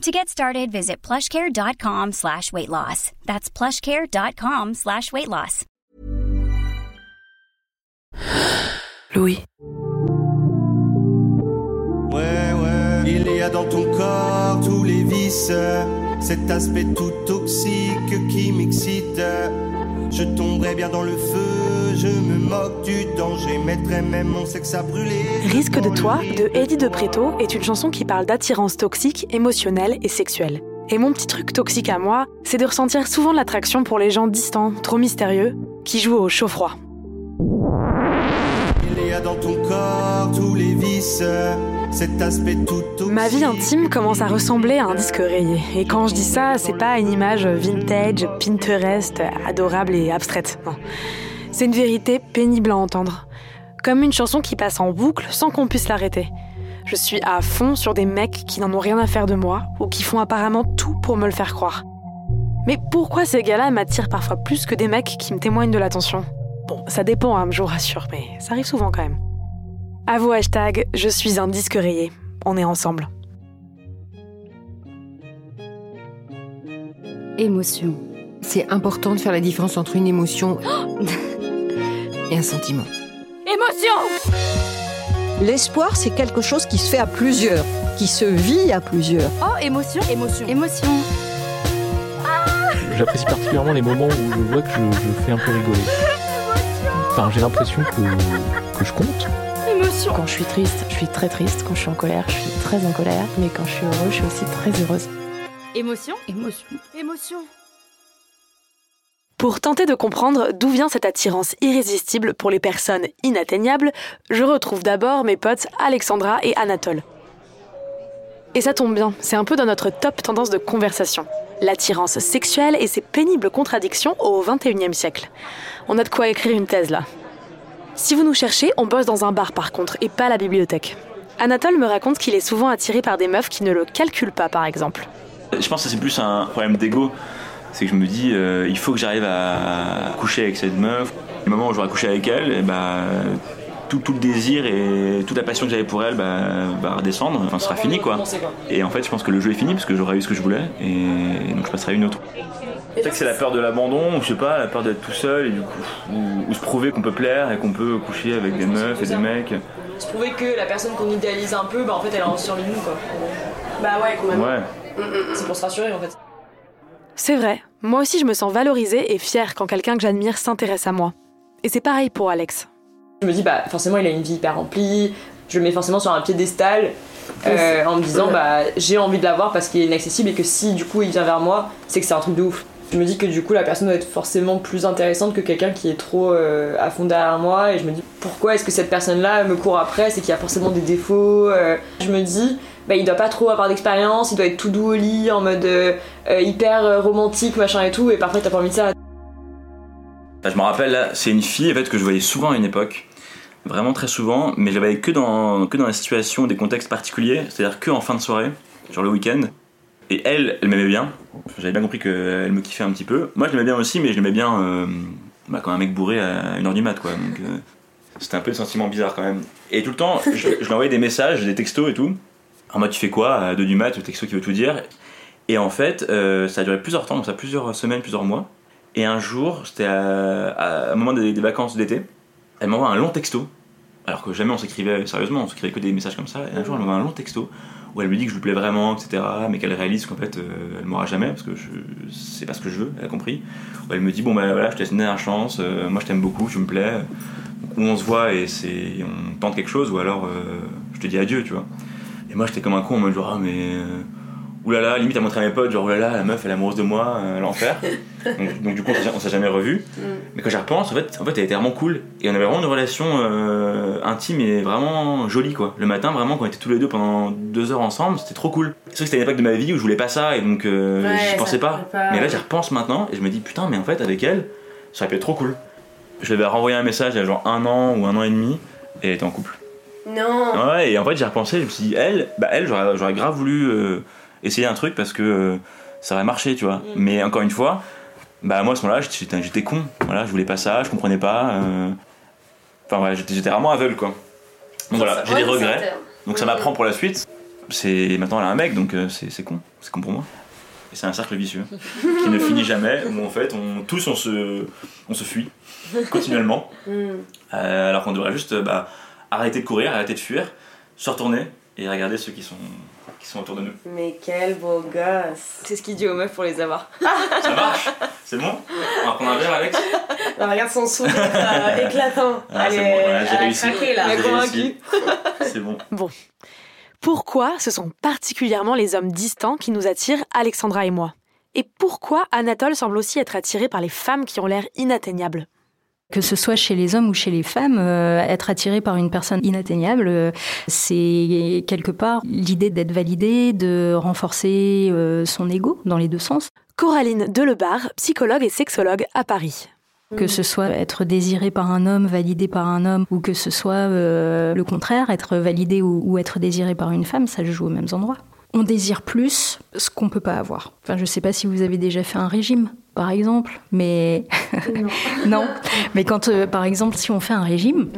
To get started, visit plushcare.com slash weight loss. That's plushcare.com slash weight loss. Louis. Ouais, ouais. Il y a dans ton corps tous les vices, cet aspect tout toxique qui m'excite. Je tomberai bien dans le feu, je me moque du danger, mettrai même mon sexe à brûler. Risque de toi de Eddie de Preto est une chanson qui parle d'attirance toxique, émotionnelle et sexuelle. Et mon petit truc toxique à moi, c'est de ressentir souvent l'attraction pour les gens distants, trop mystérieux, qui jouent au chaud-froid. Il y a dans ton corps tous les vices, cet aspect tout. Ma vie intime commence à ressembler à un disque rayé. Et quand je dis ça, c'est pas une image vintage, Pinterest, adorable et abstraite. Non. C'est une vérité pénible à entendre. Comme une chanson qui passe en boucle sans qu'on puisse l'arrêter. Je suis à fond sur des mecs qui n'en ont rien à faire de moi ou qui font apparemment tout pour me le faire croire. Mais pourquoi ces gars-là m'attirent parfois plus que des mecs qui me témoignent de l'attention? Bon, ça dépend, hein, je vous rassure, mais ça arrive souvent quand même. À vos hashtags, je suis un disque rayé. On est ensemble. Émotion. C'est important de faire la différence entre une émotion et un sentiment. Émotion L'espoir, c'est quelque chose qui se fait à plusieurs, qui se vit à plusieurs. Oh, émotion Émotion. Émotion. J'apprécie particulièrement les moments où je vois que je, je fais un peu rigoler. Enfin, j'ai l'impression que, que je compte. Quand je suis triste, je suis très triste. Quand je suis en colère, je suis très en colère. Mais quand je suis heureuse, je suis aussi très heureuse. Émotion Émotion. Émotion Pour tenter de comprendre d'où vient cette attirance irrésistible pour les personnes inatteignables, je retrouve d'abord mes potes Alexandra et Anatole. Et ça tombe bien, c'est un peu dans notre top tendance de conversation. L'attirance sexuelle et ses pénibles contradictions au XXIe siècle. On a de quoi écrire une thèse là. Si vous nous cherchez, on bosse dans un bar par contre, et pas la bibliothèque. Anatole me raconte qu'il est souvent attiré par des meufs qui ne le calculent pas par exemple. Je pense que c'est plus un problème d'ego. C'est que je me dis, euh, il faut que j'arrive à coucher avec cette meuf. Le moment où j'aurai couché avec elle, bah, tout, tout le désir et toute la passion que j'avais pour elle bah, va redescendre. Enfin, ce sera fini quoi. Et en fait, je pense que le jeu est fini parce que j'aurai eu ce que je voulais et donc je passerai à une autre. Peut-être que c'est la peur de l'abandon, ou je sais pas, la peur d'être tout seul et du coup, ou, ou se prouver qu'on peut plaire et qu'on peut coucher avec des meufs et des mecs. Se prouver que la personne qu'on idéalise un peu, bah en fait elle est en de nous quoi. Bah ouais, quand même. Ouais. C'est pour se rassurer en fait. C'est vrai, moi aussi je me sens valorisée et fière quand quelqu'un que j'admire s'intéresse à moi. Et c'est pareil pour Alex. Je me dis bah forcément il a une vie hyper remplie, je le mets forcément sur un piédestal euh, en me disant bah j'ai envie de l'avoir parce qu'il est inaccessible et que si du coup il vient vers moi, c'est que c'est un truc de ouf. Je me dis que du coup la personne doit être forcément plus intéressante que quelqu'un qui est trop euh, à fond derrière moi et je me dis pourquoi est-ce que cette personne là me court après? C'est qu'il y a forcément des défauts euh. je me dis bah, il doit pas trop avoir d'expérience il doit être tout doux au lit en mode euh, hyper romantique machin et tout et parfois t'as pas envie de ça Bah, je me rappelle, là, c'est une fille en fait, que je voyais souvent à une époque, vraiment très souvent, mais je la voyais que dans, que dans des situations, des contextes particuliers, c'est-à-dire que en fin de soirée, genre le week-end. Et elle, elle m'aimait bien, j'avais bien compris qu'elle me kiffait un petit peu. Moi je l'aimais bien aussi, mais je l'aimais bien euh, bah, quand un mec bourré à 1h du mat. Donc euh, c'était un peu des sentiments bizarres quand même. Et tout le temps, je, lui envoyais des messages, des textos et tout. En mode, tu fais quoi à 2 du mat, le texto qui veut tout dire. Et en fait, euh, ça a duré plusieurs temps, donc ça a plusieurs semaines, plusieurs mois. Et un jour, c'était à, à un moment des, des vacances d'été, elle m'envoie un long texto, alors que jamais on s'écrivait sérieusement, on s'écrivait que des messages comme ça. Et un jour, elle m'envoie un long texto où elle me dit que je lui plais vraiment, etc. Mais qu'elle réalise qu'en fait, euh, elle m'aura jamais parce que je c'est pas ce que je veux, elle a compris. Où elle me dit bon ben voilà, je te laisse une dernière chance, euh, moi je t'aime beaucoup, tu me plais. Où on se voit et c'est on tente quelque chose ou alors euh, je te dis adieu, tu vois. Et moi j'étais comme un con en mode ah mais euh, oulala, limite à montrer à mes potes genre oulala, la meuf elle est amoureuse de moi, euh, l'enfer. donc, donc du coup on s'est- jamais revus. Mais quand j'y repense, en fait, en fait, elle était vraiment cool. Et on avait vraiment une relation euh, intime et vraiment jolie, quoi. Le matin, vraiment, quand on était tous les deux pendant deux heures ensemble, c'était trop cool. C'est sûr que c'était une époque de ma vie où je voulais pas ça et donc euh, Ouais, j'y pensais pas. Mais là, j'y repense maintenant et je me dis, putain, mais en fait, avec elle, ça aurait pu être trop cool. Je lui avais renvoyé un message il y a genre un an ou un an et demi et elle était en couple. Non. Ouais, et en fait, j'ai repensé, je me suis dit, elle, bah, elle j'aurais, j'aurais grave voulu euh, essayer un truc parce que euh, ça aurait marché, tu vois. Mais encore une fois, bah, moi à ce moment-là, j'étais, j'étais con. Voilà, je voulais pas ça, je comprenais pas. euh, Enfin, ouais, j'étais, j'étais vraiment aveugle, quoi. Donc voilà, j'ai des regrets. Donc ça m'apprend pour la suite. C'est maintenant elle a un mec, donc euh, c'est, c'est con. C'est con pour moi. Et c'est un cercle vicieux qui ne finit jamais. Où en fait, on, tous on se, on se fuit continuellement. Mm. Alors qu'on devrait juste bah, arrêter de courir, arrêter de fuir, se retourner et regarder ceux qui sont, qui sont autour de nous. Mais quel beau gosse. C'est ce qu'il dit aux meufs pour les avoir. Ça marche C'est bon On va prendre un verre, Alex Non, regarde son sourire euh, éclatant. Ah, bon, voilà, j'ai réussi. craqué là. C'est bon. Bon. Pourquoi ce sont particulièrement les hommes distants qui nous attirent, Alexandra et moi? Et pourquoi Anatole semble aussi être attiré par les femmes qui ont l'air inatteignables? Que ce soit chez les hommes ou chez les femmes, euh, être attiré par une personne inatteignable, euh, c'est quelque part l'idée d'être validé, de renforcer euh, son ego dans les deux sens. Coraline Delebar, psychologue et sexologue à Paris. Que ce soit être désiré par un homme, validé par un homme, ou que ce soit euh, le contraire, être validé ou, ou être désiré par une femme, ça se joue aux mêmes endroits. On désire plus ce qu'on peut pas avoir. Enfin, je sais pas si vous avez déjà fait un régime, par exemple, mais non. Mais quand, euh, par exemple, si on fait un régime,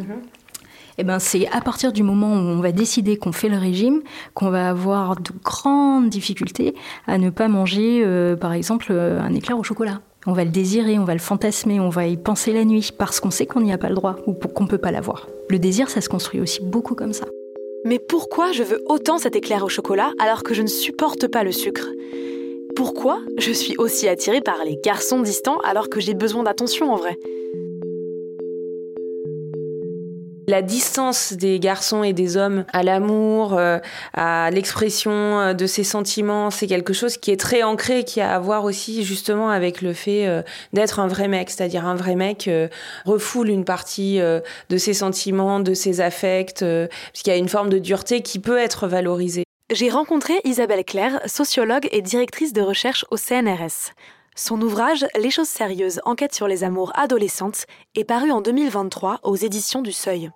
eh ben, c'est à partir du moment où on va décider qu'on fait le régime qu'on va avoir de grandes difficultés à ne pas manger, euh, par exemple, euh, un éclair au chocolat. On va le désirer, on va le fantasmer, on va y penser la nuit parce qu'on sait qu'on n'y a pas le droit ou qu'on peut pas l'avoir. Le désir, ça se construit aussi beaucoup comme ça. Mais pourquoi je veux autant cet éclair au chocolat alors que je ne supporte pas le sucre? Pourquoi je suis aussi attirée par les garçons distants alors que j'ai besoin d'attention en vrai? La distance des garçons et des hommes à l'amour, euh, à l'expression euh, de ses sentiments, c'est quelque chose qui est très ancré, qui a à voir aussi justement avec le fait euh, d'être un vrai mec. C'est-à-dire un vrai mec refoule une partie de ses sentiments, de ses affects, euh, parce qu'il y a une forme de dureté qui peut être valorisée. J'ai rencontré Isabelle Claire, sociologue et directrice de recherche au CNRS. Son ouvrage Les choses sérieuses, enquête sur les amours adolescentes, est paru en 2023 aux éditions du Seuil.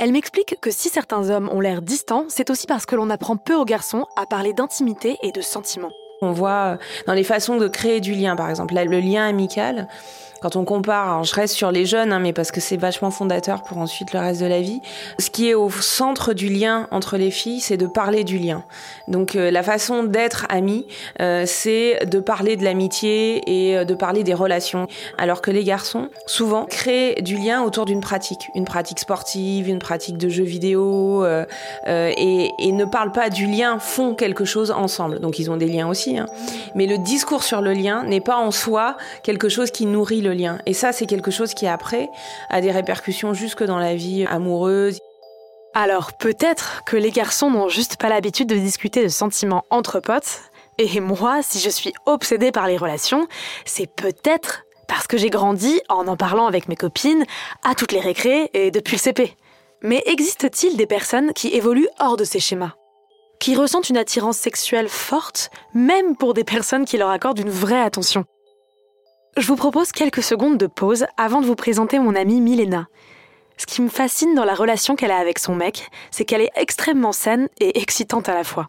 Elle m'explique que si certains hommes ont l'air distants, c'est aussi parce que l'on apprend peu aux garçons à parler d'intimité et de sentiments. On voit euh, dans les façons de créer du lien, par exemple, le lien amical. Quand on compare, alors je reste sur les jeunes, hein, mais parce que c'est vachement fondateur pour ensuite le reste de la vie. Ce qui est au centre du lien entre les filles, c'est de parler du lien. Donc euh, la façon d'être amie, euh, c'est de parler de l'amitié et euh, de parler des relations. Alors que les garçons, souvent, créent du lien autour d'une pratique, une pratique sportive, une pratique de jeux vidéo, euh, euh, et, et ne parlent pas du lien, font quelque chose ensemble. Donc ils ont des liens aussi, hein. mais le discours sur le lien n'est pas en soi quelque chose qui nourrit le lien. Et ça, c'est quelque chose qui après a des répercussions jusque dans la vie amoureuse. Alors peut-être que les garçons n'ont juste pas l'habitude de discuter de sentiments entre potes, et moi, si je suis obsédée par les relations, c'est peut-être parce que j'ai grandi en en parlant avec mes copines à toutes les récrés et depuis le CP. Mais existe-t-il des personnes qui évoluent hors de ces schémas? Qui ressentent une attirance sexuelle forte, même pour des personnes qui leur accordent une vraie attention Je vous propose quelques secondes de pause avant de vous présenter mon amie Milena. Ce qui me fascine dans la relation qu'elle a avec son mec, c'est qu'elle est extrêmement saine et excitante à la fois.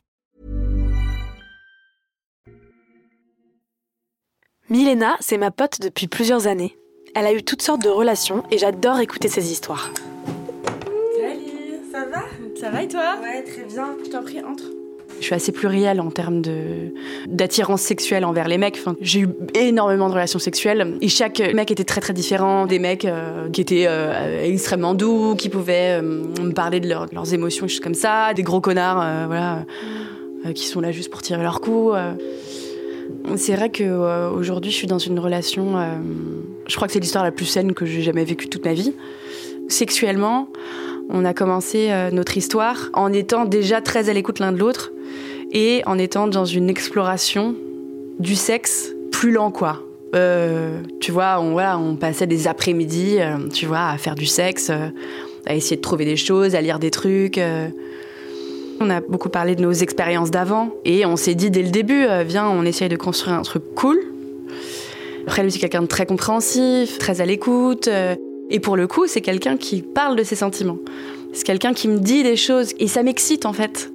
Milena, c'est ma pote depuis plusieurs années. Elle a eu toutes sortes de relations et j'adore écouter ses histoires. Salut, ça va? Ça va et toi? Ouais, très bien. Je t'en prie, entre. Je suis assez plurielle en termes de d'attirance sexuelle envers les mecs. Enfin, j'ai eu énormément de relations sexuelles et chaque mec était très très différent. Des mecs euh, qui étaient euh, extrêmement doux, qui pouvaient euh, me parler de, leur- de leurs émotions, choses comme ça. Des gros connards, euh, voilà, euh, qui sont là juste pour tirer leur coup. C'est vrai euh, aujourd'hui, je suis dans une relation. euh, je crois que c'est l'histoire la plus saine que j'ai jamais vécue toute ma vie. Sexuellement, on a commencé euh, notre histoire en étant déjà très à l'écoute l'un de l'autre et en étant dans une exploration du sexe plus lent, quoi. Euh, tu vois, on, voilà, on passait des après-midi, tu vois, à faire du sexe, à essayer de trouver des choses, à lire des trucs. On a beaucoup parlé de nos expériences d'avant et on s'est dit dès le début, euh, viens, on essaye de construire un truc cool. Après, lui, c'est quelqu'un de très compréhensif, très à l'écoute. euh, et pour le coup, c'est quelqu'un qui parle de ses sentiments. C'est quelqu'un qui me dit des choses et ça m'excite en fait.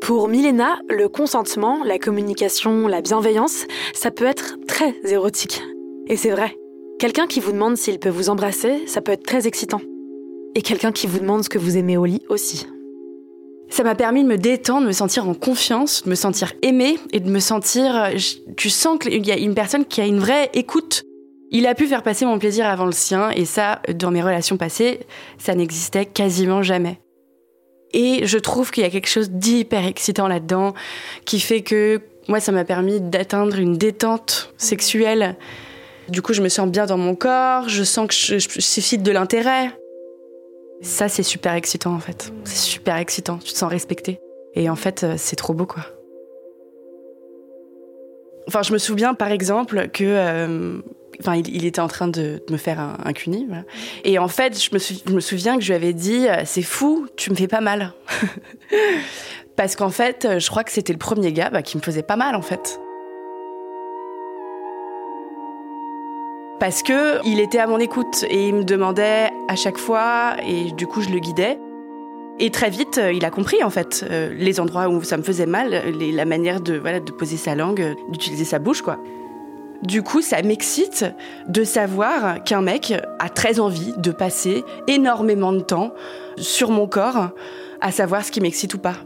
Pour Milena, le consentement, la communication, la bienveillance, ça peut être très érotique. Et c'est vrai. Quelqu'un qui vous demande s'il peut vous embrasser, ça peut être très excitant. Et quelqu'un qui vous demande ce que vous aimez au lit aussi. Ça m'a permis de me détendre, de me sentir en confiance, de me sentir aimée et de me sentir. Tu sens qu'il y a une personne qui a une vraie écoute. Il a pu faire passer mon plaisir avant le sien et ça, dans mes relations passées, ça n'existait quasiment jamais. Et je trouve qu'il y a quelque chose d'hyper excitant là-dedans qui fait que moi, ça m'a permis d'atteindre une détente sexuelle. Du coup, je me sens bien dans mon corps, je sens que je, je suscite de l'intérêt. Ça, c'est super excitant en fait. C'est super excitant, tu te sens respecté. Et en fait, euh, c'est trop beau quoi. Enfin, je me souviens par exemple que. euh, Enfin, il, était en train de, me faire un, un cuni. Et en fait, je me, je me souviens que je lui avais dit euh, C'est fou, tu me fais pas mal. Parce qu'en fait, je crois que c'était le premier gars bah, qui me faisait pas mal en fait. Parce que il était à mon écoute et il me demandait à chaque fois et du coup je le guidais. Et très vite, euh, il a compris en fait euh, les endroits où ça me faisait mal, la manière de voilà de poser sa langue, euh, d'utiliser sa bouche quoi. Du coup, ça m'excite de savoir qu'un mec a très envie de passer énormément de temps sur mon corps à savoir ce qui m'excite ou pas.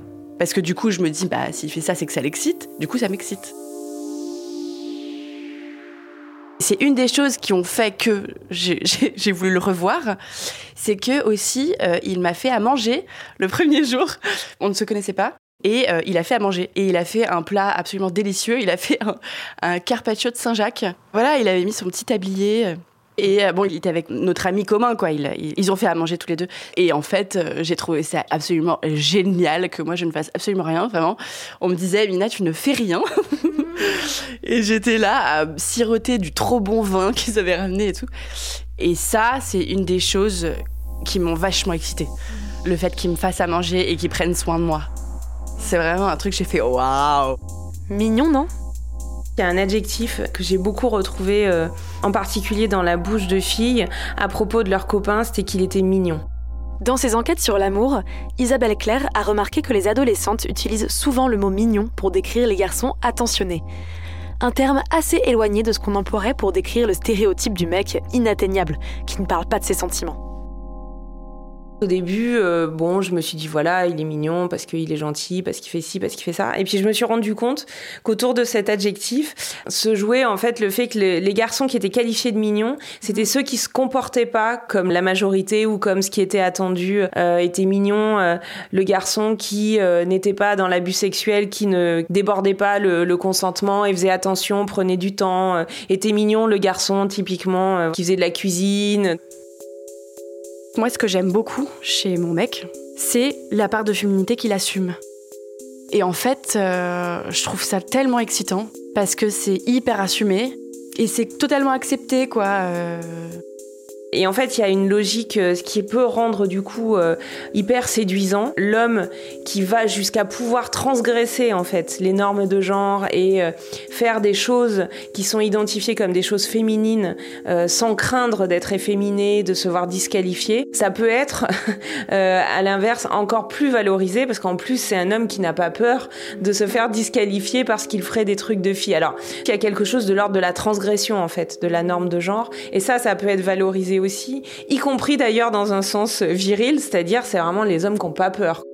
Parce que du coup, je me dis bah s'il fait ça, c'est que ça l'excite. Du coup, ça m'excite. C'est une des choses qui ont fait que j'ai- voulu le revoir, c'est que aussi euh, il m'a fait à manger le premier jour. On ne se connaissait pas. Et euh, il a fait à manger. Et il a fait un plat absolument délicieux. Il a fait un, un carpaccio de Saint-Jacques. Voilà, il avait mis son petit tablier. Et euh, bon, il était avec notre ami commun, quoi. Il- il- ils ont fait à manger tous les deux. Et en fait, euh, j'ai trouvé ça absolument génial que moi, je ne fasse absolument rien, vraiment. On me disait, Mina, tu ne fais rien. et j'étais là à siroter du trop bon vin qu'ils avaient ramené et tout. Et ça, c'est une des choses qui m'ont vachement excitée. Le fait qu'ils me fassent à manger et qu'ils prennent soin de moi. C'est vraiment un truc que j'ai fait waouh. Mignon, non? Il y a un adjectif que j'ai beaucoup retrouvé, euh, en particulier dans la bouche de filles, à propos de leurs copains, c'était qu'il était mignon. Dans ses enquêtes sur l'amour, Isabelle Claire a remarqué que les adolescentes utilisent souvent le mot mignon pour décrire les garçons attentionnés. Un terme assez éloigné de ce qu'on emploierait pour décrire le stéréotype du mec inatteignable, qui ne parle pas de ses sentiments. Au début, euh, bon, je me suis dit voilà, il est mignon parce qu'il est gentil, parce qu'il fait ci, parce qu'il fait ça. Et puis je me suis rendu compte qu'autour de cet adjectif se jouait en fait le fait que le- les garçons qui étaient qualifiés de mignons, c'était ceux qui se comportaient pas comme la majorité ou comme ce qui était attendu euh, était mignon. Euh, le garçon qui n'était pas dans l'abus sexuel, qui ne débordait pas le, le consentement et faisait attention, prenait du temps, était mignon. Le garçon typiquement qui faisait de la cuisine. Moi, ce que j'aime beaucoup chez mon mec, c'est la part de féminité qu'il assume. Et en fait, euh, je trouve ça tellement excitant parce que c'est hyper assumé et c'est totalement accepté, quoi. euh. Et en fait, il y a une logique euh, qui peut rendre du coup euh, hyper séduisant l'homme qui va jusqu'à pouvoir transgresser en fait les normes de genre et euh, faire des choses qui sont identifiées comme des choses féminines sans craindre d'être efféminé, de se voir disqualifié, ça peut être à l'inverse encore plus valorisé parce qu'en plus c'est un homme qui n'a pas peur de se faire disqualifier parce qu'il ferait des trucs de fille. Alors il y a quelque chose de l'ordre de la transgression en fait, de la norme de genre et ça ça peut être valorisé y compris d'ailleurs dans un sens viril, c'est-à-dire c'est vraiment les hommes qui n'ont pas peur.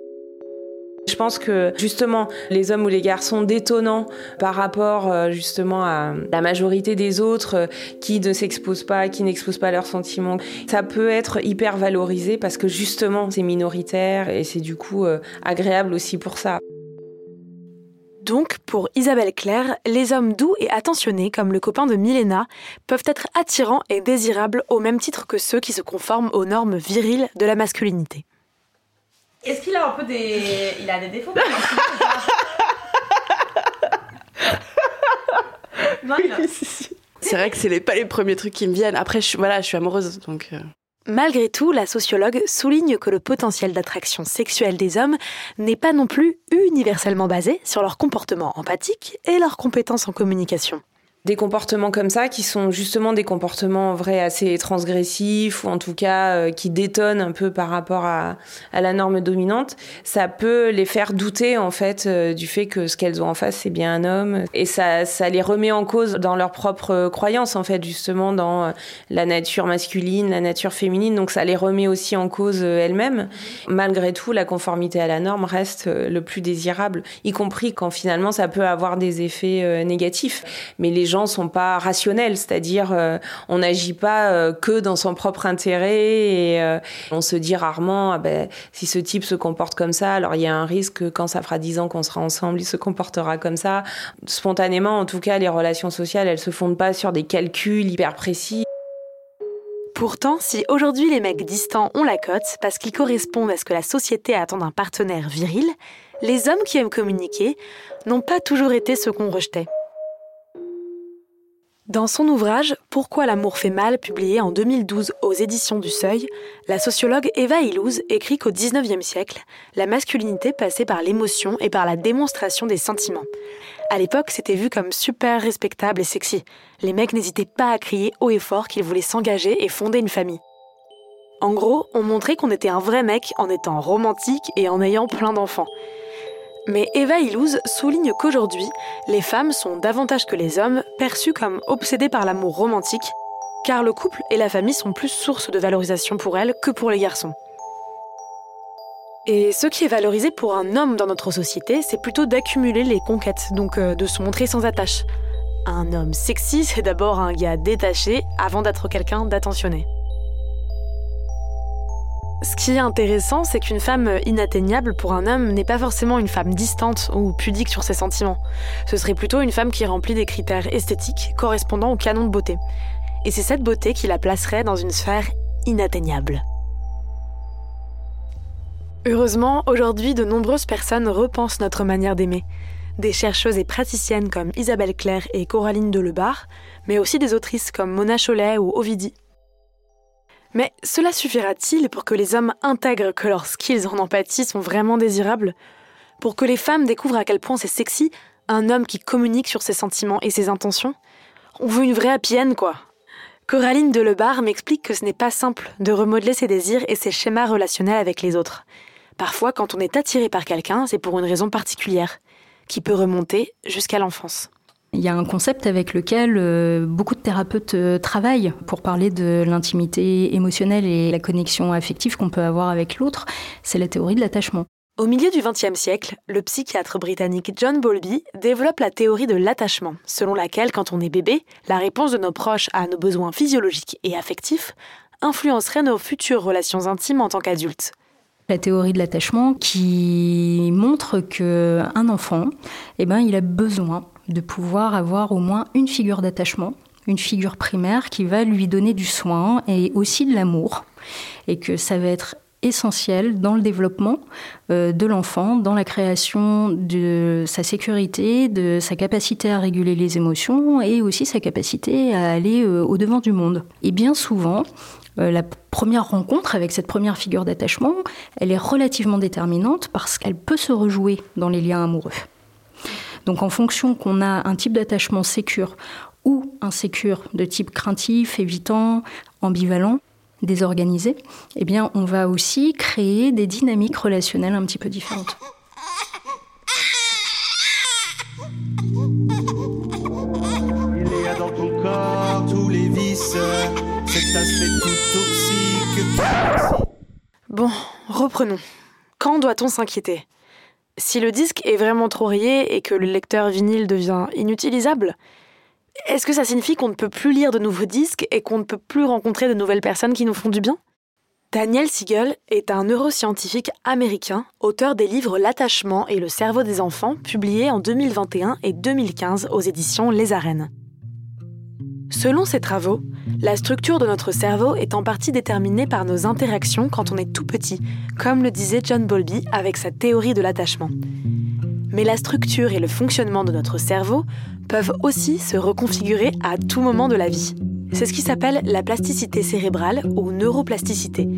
Je pense que justement les hommes ou les garçons détonnants par rapport euh, justement à la majorité des autres euh, qui ne s'exposent pas, qui n'exposent pas leurs sentiments, ça peut être hyper valorisé parce que justement c'est minoritaire et c'est du coup euh, agréable aussi pour ça. Donc, pour Isabelle Claire, les hommes doux et attentionnés, comme le copain de Milena, peuvent être attirants et désirables au même titre que ceux qui se conforment aux normes viriles de la masculinité. Est-ce qu'il a un peu des. Il a des défauts? Non, C'est vrai que c'est les, pas les premiers trucs qui me viennent. Après, je, voilà, je suis amoureuse, donc. Malgré tout, la sociologue souligne que le potentiel d'attraction sexuelle des hommes n'est pas non plus universellement basé sur leur comportement empathique et leurs compétences en communication. Des comportements comme ça qui sont justement des comportements en vrai assez transgressifs ou en tout cas euh, qui détonnent un peu par rapport à, la norme dominante, ça peut les faire douter en fait euh, du fait que ce qu'elles ont en face c'est bien un homme. Et ça, ça les remet en cause dans leur propre croyance en fait justement dans euh, la nature masculine, la nature féminine. Donc ça les remet aussi en cause elles-mêmes. Malgré tout la conformité à la norme reste le plus désirable y compris quand finalement ça peut avoir des effets négatifs. Mais les gens sont pas rationnels, c'est-à-dire euh, on n'agit pas euh, que dans son propre intérêt et euh, on se dit rarement ah ben, si ce type se comporte comme ça, alors il y a un risque que quand ça fera dix ans qu'on sera ensemble, il se comportera comme ça. Spontanément, en tout cas, les relations sociales, elles se fondent pas sur des calculs hyper précis. Pourtant, si aujourd'hui les mecs distants ont la cote parce qu'ils correspondent à ce que la société attend d'un partenaire viril, les hommes qui aiment communiquer n'ont pas toujours été ceux qu'on rejetait. Dans son ouvrage Pourquoi l'amour fait mal, publié en 2012 aux éditions du Seuil, la sociologue Eva Illouz écrit qu'au XIXe siècle, la masculinité passait par l'émotion et par la démonstration des sentiments. À l'époque, c'était vu comme super respectable et sexy. Les mecs n'hésitaient pas à crier haut et fort qu'ils voulaient s'engager et fonder une famille. En gros, on montrait qu'on était un vrai mec en étant romantique et en ayant plein d'enfants. Mais Eva Illouz souligne qu'aujourd'hui, les femmes sont davantage que les hommes perçues comme obsédées par l'amour romantique, car le couple et la famille sont plus source de valorisation pour elles que pour les garçons. Et ce qui est valorisé pour un homme dans notre société, c'est plutôt d'accumuler les conquêtes, donc euh, de se montrer sans attache. Un homme sexy, c'est d'abord un gars détaché avant d'être quelqu'un d'attentionné. Ce qui est intéressant, c'est qu'une femme inatteignable pour un homme n'est pas forcément une femme distante ou pudique sur ses sentiments. Ce serait plutôt une femme qui remplit des critères esthétiques correspondant au canon de beauté. Et c'est cette beauté qui la placerait dans une sphère inatteignable. Heureusement, aujourd'hui, de nombreuses personnes repensent notre manière d'aimer. Des chercheuses et praticiennes comme Isabelle Claire et Coraline Delebarre, mais aussi des autrices comme Mona Chollet ou Ovidie. Mais cela suffira-t-il pour que les hommes intègrent que leurs skills en empathie sont vraiment désirables? Pour que les femmes découvrent à quel point c'est sexy un homme qui communique sur ses sentiments et ses intentions? On veut une vraie happy quoi. Coraline Delebarre m'explique que ce n'est pas simple de remodeler ses désirs et ses schémas relationnels avec les autres. Parfois, quand on est attiré par quelqu'un, c'est pour une raison particulière, qui peut remonter jusqu'à l'enfance. Il y a un concept avec lequel euh, beaucoup de thérapeutes euh, travaillent pour parler de l'intimité émotionnelle et la connexion affective qu'on peut avoir avec l'autre, c'est la théorie de l'attachement. Au milieu du XXe siècle, le psychiatre britannique John Bowlby développe la théorie de l'attachement, selon laquelle, quand on est bébé, la réponse de nos proches à nos besoins physiologiques et affectifs influencerait nos futures relations intimes en tant qu'adultes. La théorie de l'attachement qui montre que un enfant, eh ben, il a besoin de pouvoir avoir au moins une figure d'attachement, une figure primaire qui va lui donner du soin et aussi de l'amour, et que ça va être essentiel dans le développement euh, de l'enfant, dans la création de sa sécurité, de sa capacité à réguler les émotions et aussi sa capacité à aller euh, au-devant du monde. Et bien souvent, euh, la première rencontre avec cette première figure d'attachement, elle est relativement déterminante parce qu'elle peut se rejouer dans les liens amoureux. Donc en fonction qu'on a un type d'attachement sécure ou insécure de type craintif, évitant, ambivalent, désorganisé, eh bien on va aussi créer des dynamiques relationnelles un petit peu différentes. Il y a dans ton corps tous les vices, cet aspect tout toxique. Bon, reprenons. Quand doit-on s'inquiéter? Si le disque est vraiment trop rayé et que le lecteur vinyle devient inutilisable, est-ce que ça signifie qu'on ne peut plus lire de nouveaux disques et qu'on ne peut plus rencontrer de nouvelles personnes qui nous font du bien? Daniel Siegel est un neuroscientifique américain, auteur des livres L'attachement et le cerveau des enfants, publiés en 2021 et 2015 aux éditions Les Arènes. Selon ses travaux, la structure de notre cerveau est en partie déterminée par nos interactions quand on est tout petit, comme le disait John Bowlby avec sa théorie de l'attachement. Mais la structure et le fonctionnement de notre cerveau peuvent aussi se reconfigurer à tout moment de la vie. C'est ce qui s'appelle la plasticité cérébrale ou neuroplasticité.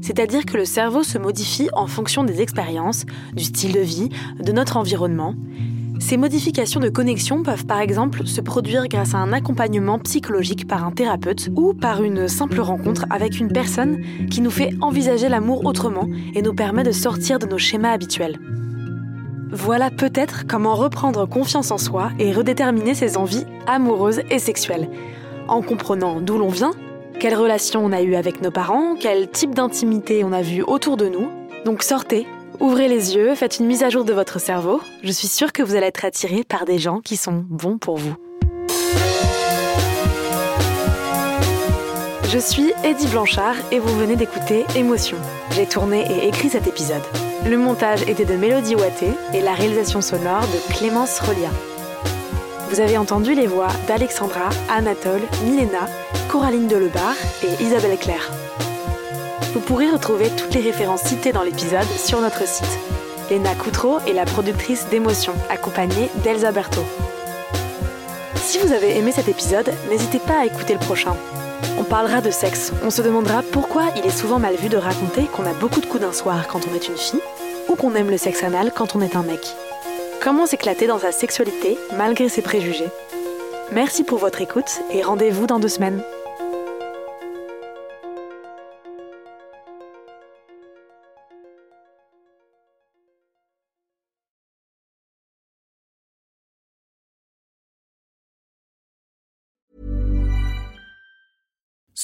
C'est-à-dire que le cerveau se modifie en fonction des expériences, du style de vie, de notre environnement. Ces modifications de connexion peuvent par exemple se produire grâce à un accompagnement psychologique par un thérapeute ou par une simple rencontre avec une personne qui nous fait envisager l'amour autrement et nous permet de sortir de nos schémas habituels. Voilà peut-être comment reprendre confiance en soi et redéterminer ses envies amoureuses et sexuelles, en comprenant d'où l'on vient, quelles relations on a eues avec nos parents, quel type d'intimité on a vu autour de nous. Donc sortez, ouvrez les yeux, faites une mise à jour de votre cerveau. Je suis sûre que vous allez être attiré par des gens qui sont bons pour vous. Je suis Eddie Blanchard et vous venez d'écouter Émotion. J'ai tourné et écrit cet épisode. Le montage était de Mélodie Watté et la réalisation sonore de Clémence Rolia. Vous avez entendu les voix d'Alexandra, Anatole, Milena, Coraline Delebar et Isabelle Claire. Vous pourrez retrouver toutes les références citées dans l'épisode sur notre site. Léna Coutreau est la productrice d'émotion, accompagnée d'Elsa Berthaud. Si vous avez aimé cet épisode, n'hésitez pas à écouter le prochain. On parlera de sexe. On se demandera pourquoi il est souvent mal vu de raconter qu'on a beaucoup de coups d'un soir quand on est une fille ou qu'on aime le sexe anal quand on est un mec. Comment s'éclater dans sa sexualité malgré ses préjugés? Merci pour votre écoute et rendez-vous dans deux semaines.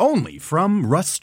Only from Rust